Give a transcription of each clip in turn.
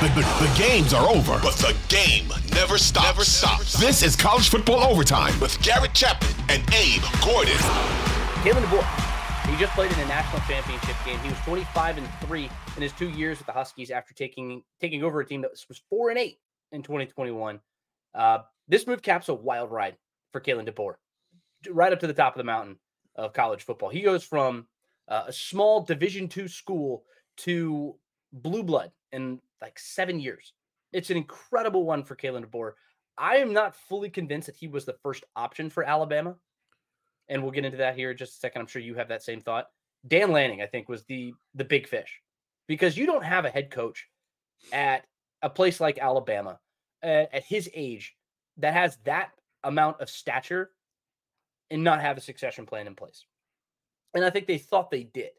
The, the, the, games are over, but the game never stops. Never stops. This is college football overtime with Garrett Chapman and Abe Gordon. Kalen DeBoer. He just played in a national championship game. He was 25 and three in his two years with the Huskies after taking taking over a team that was four and eight in 2021. Uh, this move caps a wild ride for Kalen DeBoer, right up to the top of the mountain of college football. He goes from uh, a small Division two school to blue blood in like seven years. It's an incredible one for Kalen DeBoer. I am not fully convinced that he was the first option for Alabama. And we'll get into that here in just a second. I'm sure you have that same thought. Dan Lanning, I think, was the the big fish because you don't have a head coach at a place like Alabama at, at his age that has that amount of stature and not have a succession plan in place. And I think they thought they did.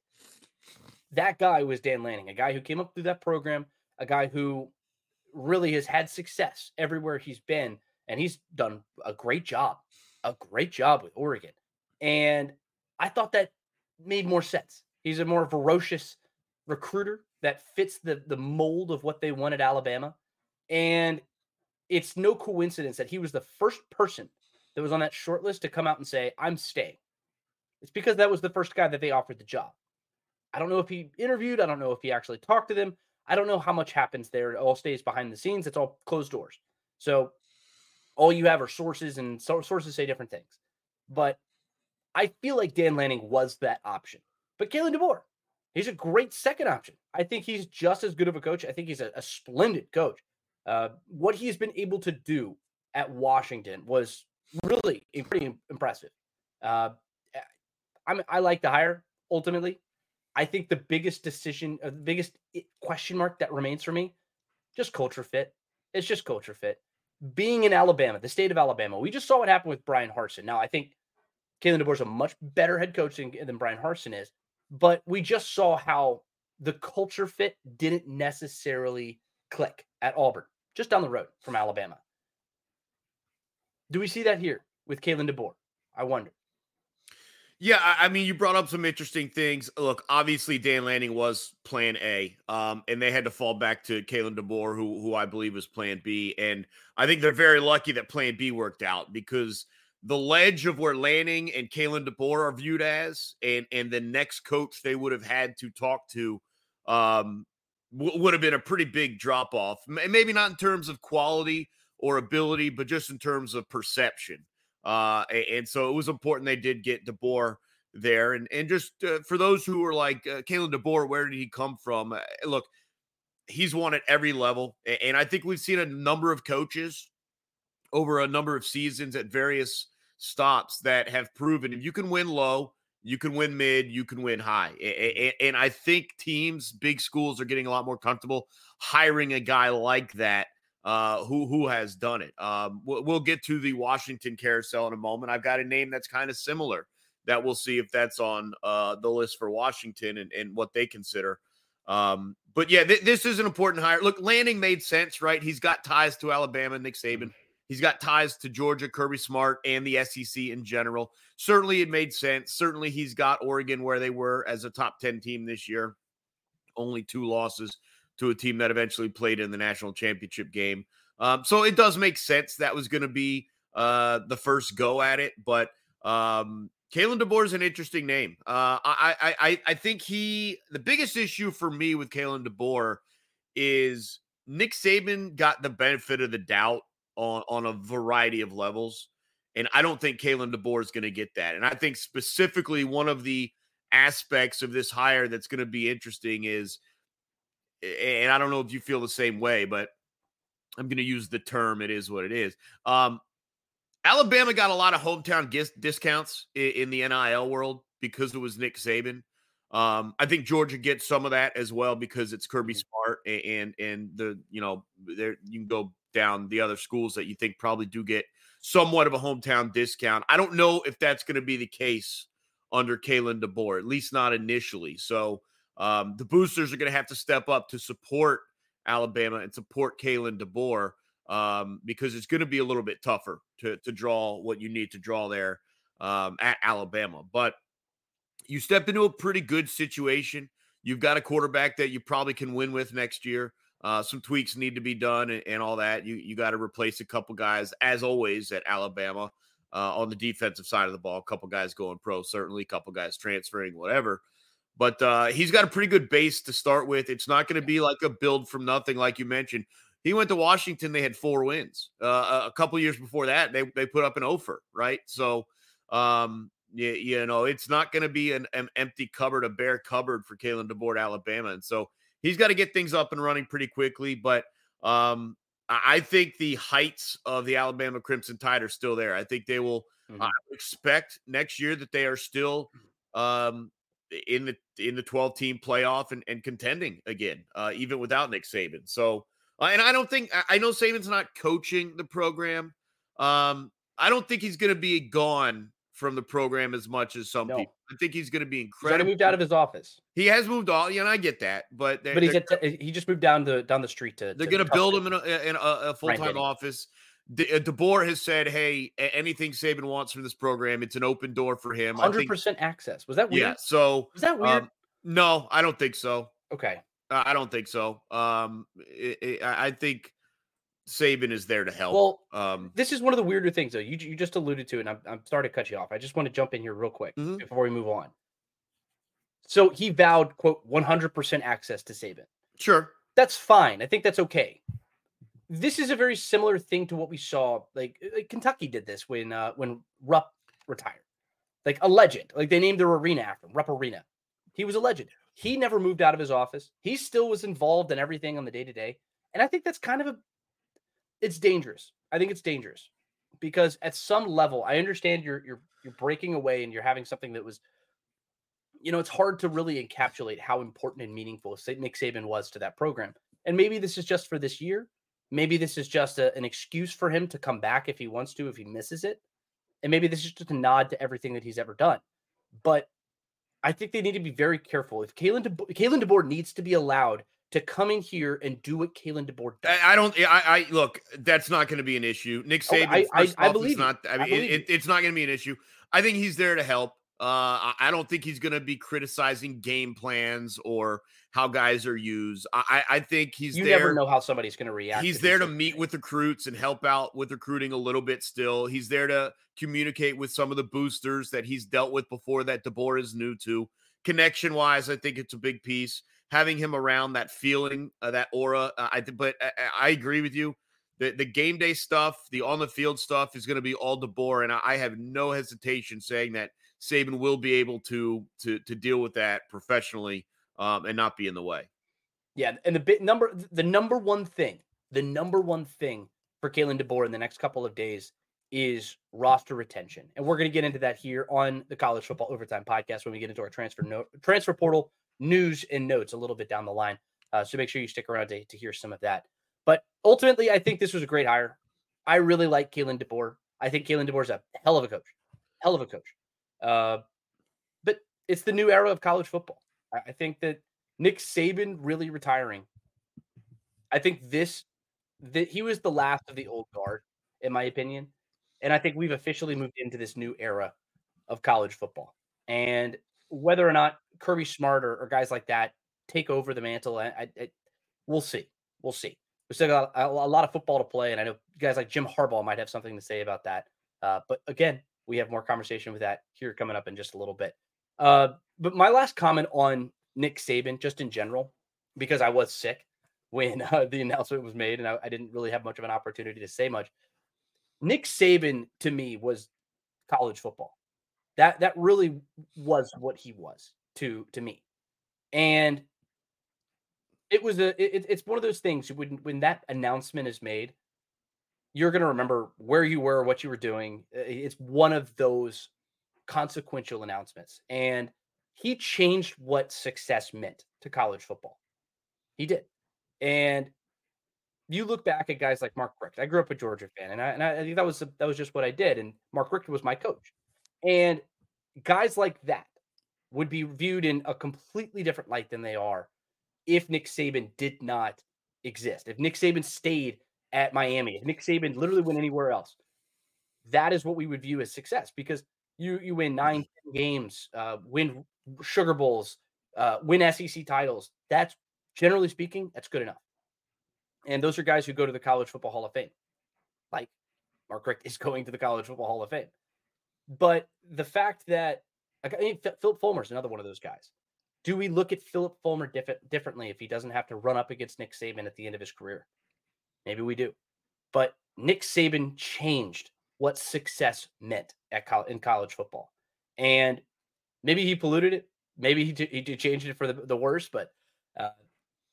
That guy was Dan Lanning, a guy who came up through that program, a guy who really has had success everywhere he's been, and he's done a great job, a great job with Oregon. And I thought that made more sense. He's a more ferocious recruiter that fits the the mold of what they want at Alabama. And it's no coincidence that he was the first person that was on that short list to come out and say, I'm staying. It's because that was the first guy that they offered the job. I don't know if he interviewed. I don't know if he actually talked to them. I don't know how much happens there. It all stays behind the scenes. It's all closed doors. So all you have are sources, and sources say different things. But I feel like Dan Lanning was that option. But Kalen DeBoer, he's a great second option. I think he's just as good of a coach. I think he's a, a splendid coach. Uh, what he's been able to do at Washington was really pretty impressive. Uh, i I like the hire ultimately. I think the biggest decision, uh, the biggest question mark that remains for me, just culture fit. It's just culture fit. Being in Alabama, the state of Alabama, we just saw what happened with Bryan Harsin. Now, I think Kalen DeBoer is a much better head coach than, than Bryan Harsin is, but we just saw how the culture fit didn't necessarily click at Auburn, just down the road from Alabama. Do we see that here with Kalen DeBoer? I wonder. Yeah, I mean, you brought up some interesting things. Look, obviously, Dan Lanning was Plan A, um, and they had to fall back to Kalen DeBoer, who who I believe was Plan B. And I think they're very lucky that Plan B worked out because the ledge of where Lanning and Kalen DeBoer are viewed as, and and the next coach they would have had to talk to, um, w- would have been a pretty big drop off. Maybe not in terms of quality or ability, but just in terms of perception. Uh, and so it was important they did get DeBoer there. And and just uh, for those who are like uh, Kalen DeBoer, where did he come from? Uh, look, he's won at every level, and I think we've seen a number of coaches over a number of seasons at various stops that have proven if you can win low, you can win mid, you can win high. And I think teams, big schools, are getting a lot more comfortable hiring a guy like that uh, who who has done it. Um, we'll, we'll, get to the Washington carousel in a moment. I've got a name that's kind of similar that we'll see if that's on uh, the list for Washington and, and what they consider. Um, but yeah, th- this is an important hire. Look, Lanning made sense, right? He's got ties to Alabama, Nick Saban. He's got ties to Georgia, Kirby Smart, and the SEC in general. Certainly, it made sense. Certainly, he's got Oregon where they were as a top 10 team this year. Only two losses to a team that eventually played in the national championship game. Um, so it does make sense that was going to be uh, the first go at it. But um, Kalen DeBoer is an interesting name. Uh, I, I, I think he, the biggest issue for me with Kalen DeBoer is Nick Saban got the benefit of the doubt on, on a variety of levels. And I don't think Kalen DeBoer is going to get that. And I think specifically one of the aspects of this hire that's going to be interesting is – and I don't know if you feel the same way, but I'm going to use the term. It is what it is. Um, Alabama got a lot of hometown gis- discounts in, in, the NIL world because it was Nick Saban. Um, I think Georgia gets some of that as well because it's Kirby mm-hmm. Smart and and, and the you know there you can go down the other schools that you think probably do get somewhat of a hometown discount. I don't know if that's going to be the case under Kalen DeBoer, at least not initially. So um, the boosters are going to have to step up to support Alabama and support Kalen DeBoer um, because it's going to be a little bit tougher to, to draw what you need to draw there um, at Alabama. But you step into a pretty good situation. You've got a quarterback that you probably can win with next year. Uh, some tweaks need to be done and, and all that. You you got to replace a couple guys, as always at Alabama, uh, on the defensive side of the ball. A couple guys going pro, certainly. A couple guys transferring, whatever. But uh, he's got a pretty good base to start with. It's not going to be like a build from nothing, like you mentioned. He went to Washington; they had four wins. Uh, a couple years before that, they they put up an offer, right? So, um, you, you know, it's not going to be an, an, empty cupboard, a bare cupboard for Kalen DeBoer, Alabama, and so he's got to get things up and running pretty quickly. But um, I think the heights of the Alabama Crimson Tide are still there. I think they will mm-hmm. expect next year that they are still um, in the in the 12 team playoff and, and contending again, uh, even without Nick Saban. So, uh, and I don't think I know Saban's not coaching the program. Um, I don't think he's going to be gone from the program as much as some no. people. I think he's going to be incredible. He's moved out of his office. He has moved all, yeah, and I get that, but but he's at, he just moved down the down the street to. They're going to build him in a, in a, a full time office. De, uh, DeBoer has said, "Hey, anything Saban wants from this program, it's an open door for him." Hundred percent access. Was that weird? Yeah. So was that weird? Um, no, I don't think so. Okay. Uh, I don't think so. Um, it, it, I think Saban is there to help. Well, um, this is one of the weirder things, though. You you just alluded to it, and I'm, I'm sorry to cut you off. I just want to jump in here real quick mm-hmm. before we move on. So he vowed, quote, 100% access to Saban. Sure. That's fine. I think that's okay. This is a very similar thing to what we saw. Like, like Kentucky did this when uh, when Rupp retired. Like a legend. Like they named their arena after him, Rupp Arena. He was a legend. He never moved out of his office. He still was involved in everything on the day to day. And I think that's kind of a it's dangerous. I think it's dangerous because at some level, I understand you're you're you're breaking away and you're having something that was, you know, it's hard to really encapsulate how important and meaningful Nick Saban was to that program. And maybe this is just for this year. Maybe this is just a, an excuse for him to come back if he wants to, if he misses it. And maybe this is just a nod to everything that he's ever done. But I think they need to be very careful. If Kalen, De- Kalen DeBoer needs to be allowed to come in here and do what Kalen DeBoer does. I, don't. I, I look. That's not going to be an issue. Nick oh, Saban. Oh, I, I, I, believe not. I mean, it, it, it's not going to be an issue. I think he's there to help. Uh, I don't think he's going to be criticizing game plans or how guys are used. I, I think he's there you there. never know how somebody's going to react. He's there to meet with recruits and help out with recruiting a little bit. Still, he's there to communicate with some of the boosters that he's dealt with before that DeBoer is new to. Connection wise, I think it's a big piece having him around that feeling, uh, that aura. Uh, I but I, I, agree with you. The the game day stuff, the on the field stuff is going to be all DeBoer, and I, I have no hesitation saying that Saban will be able to to to deal with that professionally um, and not be in the way. Yeah, and the bit number the number one thing, the number one thing for Kalen DeBoer in the next couple of days is roster retention. And we're going to get into that here on the College Football Overtime podcast when we get into our transfer note transfer portal news and notes a little bit down the line. Uh, so make sure you stick around to, to hear some of that. But ultimately, I think this was a great hire. I really like Kalen DeBoer. I think Kalen DeBoer is a hell of a coach, hell of a coach. Uh, but it's the new era of college football. I, I think that Nick Saban really retiring. I think this that he was the last of the old guard, in my opinion, and I think we've officially moved into this new era of college football. And whether or not Kirby Smart or, or guys like that take over the mantle, I, I, I we'll see. We'll see. We still got a, a, lot of football to play, and I know guys like Jim Harbaugh might have something to say about that. Uh, but again, we have more conversation with that here coming up in just a little bit. Uh, but my last comment on Nick Saban, just in general, because I was sick when uh, the announcement was made, and I, I didn't really have much of an opportunity to say much. Nick Saban to me was college football. That that really was what he was to to me, and it was a it, it's one of those things when when that announcement is made, you're gonna remember where you were, what you were doing. It's one of those consequential announcements, and he changed what success meant to college football. He did, and you look back at guys like Mark Richt. I grew up a Georgia fan, and I, and I think that was that was just what I did. And Mark Richt was my coach. And guys like that would be viewed in a completely different light than they are if Nick Saban did not exist. If Nick Saban stayed at Miami, if Nick Saban literally went anywhere else, that is what we would view as success because you you win nine games, uh, win Sugar Bowls, uh, win SEC titles. That's generally speaking, that's good enough. And those are guys who go to the College Football Hall of Fame. Like Mark Richt is going to the College Football Hall of Fame. But the fact that I mean, Phillip Fulmer is another one of those guys. Do we look at Phillip Fulmer diff- differently if he doesn't have to run up against Nick Saban at the end of his career? Maybe we do. But Nick Saban changed what success meant at co- in college football. And maybe he polluted it. Maybe he, he changed it for the, the worse. But, uh,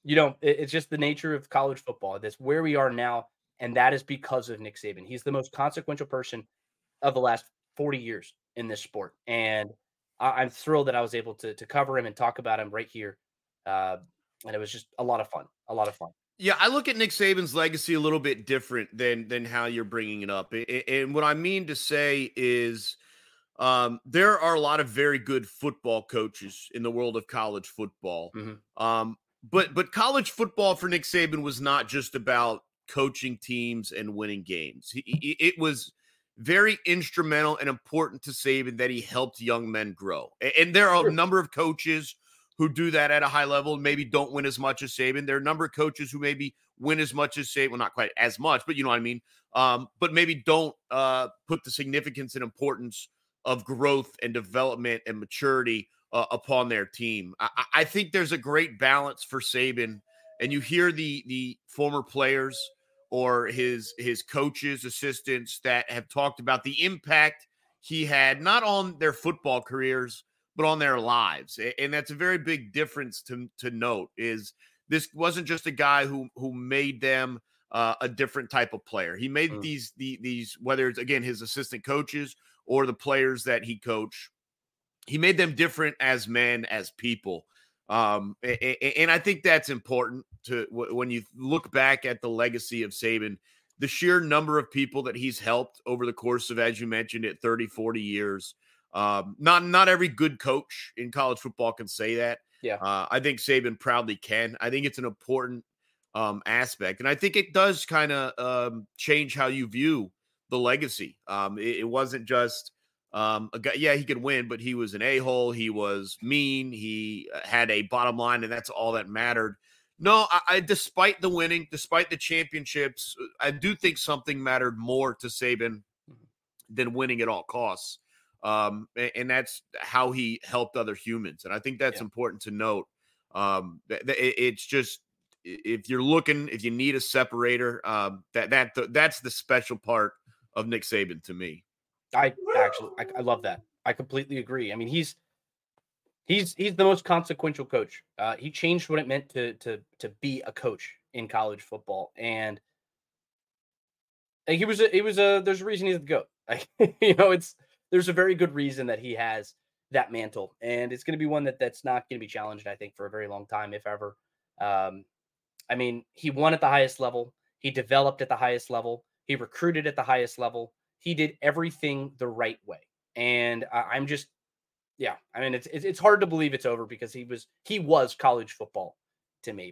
you know, it, it's just the nature of college football. That's where we are now. And that is because of Nick Saban. He's the most consequential person of the last 40 years in this sport. And I, am thrilled that I was able to, to cover him and talk about him right here. Uh, and it was just a lot of fun. A lot of fun. Yeah, I look at Nick Saban's legacy a little bit different than than how you're bringing it up. And what I mean to say is um, there are a lot of very good football coaches in the world of college football. Mm-hmm. Um, but but college football for Nick Saban was not just about coaching teams and winning games. He, it was very instrumental and important to Saban that he helped young men grow. And there are a number of coaches who do that at a high level and maybe don't win as much as Saban. There are a number of coaches who maybe win as much as Saban, well, not quite as much, but you know what I mean. Um, but maybe don't uh, put the significance and importance of growth and development and maturity uh, upon their team. I, I think there's a great balance for Saban, and you hear the the former players or his his coaches, assistants that have talked about the impact he had not on their football careers but on their lives. And that's a very big difference to to note is this wasn't just a guy who who made them uh, a different type of player. He made mm. these the, these whether it's again his assistant coaches or the players that he coached, he made them different as men, as people. Um, and I think that's important to when you look back at the legacy of Saban, the sheer number of people that he's helped over the course of, as you mentioned, it 30, 40 years. Um, not not every good coach in college football can say that. Yeah, uh, I think Saban proudly can. I think it's an important um, aspect, and I think it does kind of um, change how you view the legacy. Um, it, it wasn't just um, a guy, yeah, he could win, but he was an a hole. He was mean. He uh, had a bottom line, and that's all that mattered. No, I, I, despite the winning, despite the championships, uh, I do think something mattered more to Saban mm-hmm. than winning at all costs. Um, and, that's how he helped other humans, and I think that's yeah. important to note. Um, it's just if you're looking, if you need a separator, um, that that that's the special part of Nick Saban to me. I actually I, I, love that. I completely agree. I mean, he's he's he's the most consequential coach. Uh, he changed what it meant to to to be a coach in college football, and he was a, he was a there's a reason he's the goat. Like, you know, it's there's a very good reason that he has that mantle, and it's going to be one that that's not going to be challenged. I think for a very long time, if ever. Um, I mean, he won at the highest level. He developed at the highest level. He recruited at the highest level he did everything the right way. And I'm just, yeah, I mean, it's, it's hard to believe it's over because he was he was college football to me.